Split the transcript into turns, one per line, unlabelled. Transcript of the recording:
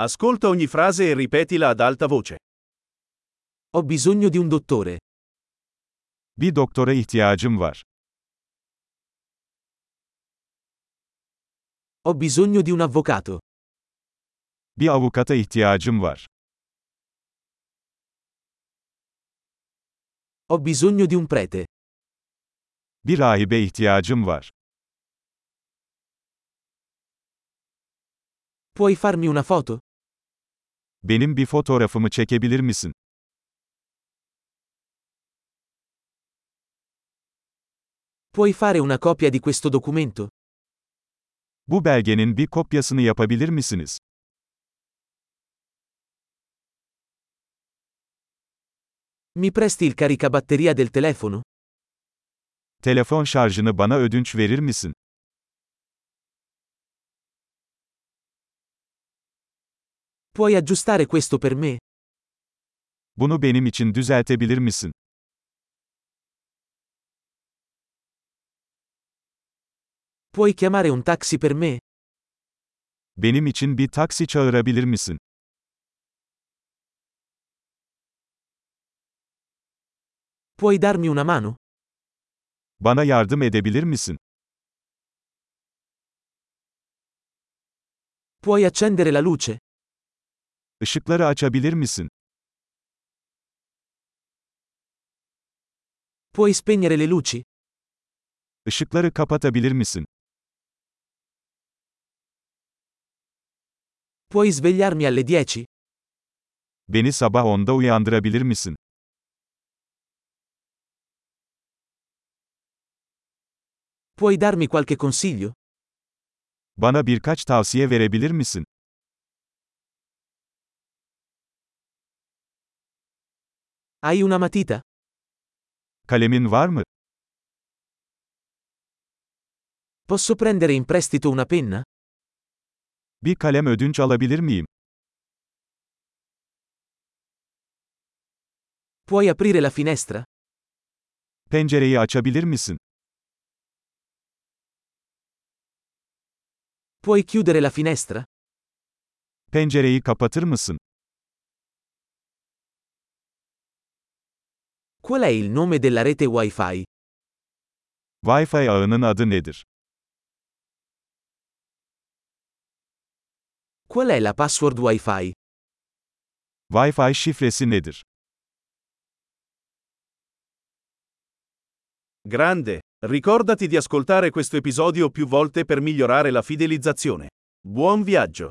Ascolta ogni frase e ripetila ad alta voce.
Ho bisogno di un dottore.
Bir doktora ihtiyacım var.
Ho bisogno di un avvocato.
Bir avukata ihtiyacım var.
Ho bisogno di un prete.
Bir rahibe ihtiyacım var.
Puoi farmi una foto?
Benim bir fotoğrafımı çekebilir misin?
Puoi fare una copia di questo documento?
Bu belgenin bir kopyasını yapabilir misiniz?
Mi presti il caricabatteria del telefono?
Telefon şarjını bana ödünç verir misin?
Puoi aggiustare questo per me?
Bunu benim için düzeltebilir misin?
Puoi chiamare un taxi per me?
Benim için bir taksi çağırabilir misin?
Puoi darmi una mano?
Bana yardım edebilir misin?
Puoi accendere la luce?
Işıkları açabilir misin?
Puoi spegnere le luci?
Işıkları kapatabilir misin?
Puoi svegliarmi alle 10?
Beni sabah 10'da uyandırabilir misin?
Puoi darmi qualche consiglio?
Bana birkaç tavsiye verebilir misin?
Hai una matita?
Kalemin var mı?
Posso prendere in prestito una penna?
Bir kalem ödünç alabilir miyim?
Puoi aprire la finestra?
Pencereyi açabilir misin?
Puoi chiudere la finestra?
Pencereyi kapatır mısın?
Qual è il nome della rete Wi-Fi?
Wi-Fi ağının adı nedir?
Qual è la password Wi-Fi?
Wi-Fi şifresi nedir?
Grande! Ricordati di ascoltare questo episodio più volte per migliorare la fidelizzazione. Buon viaggio!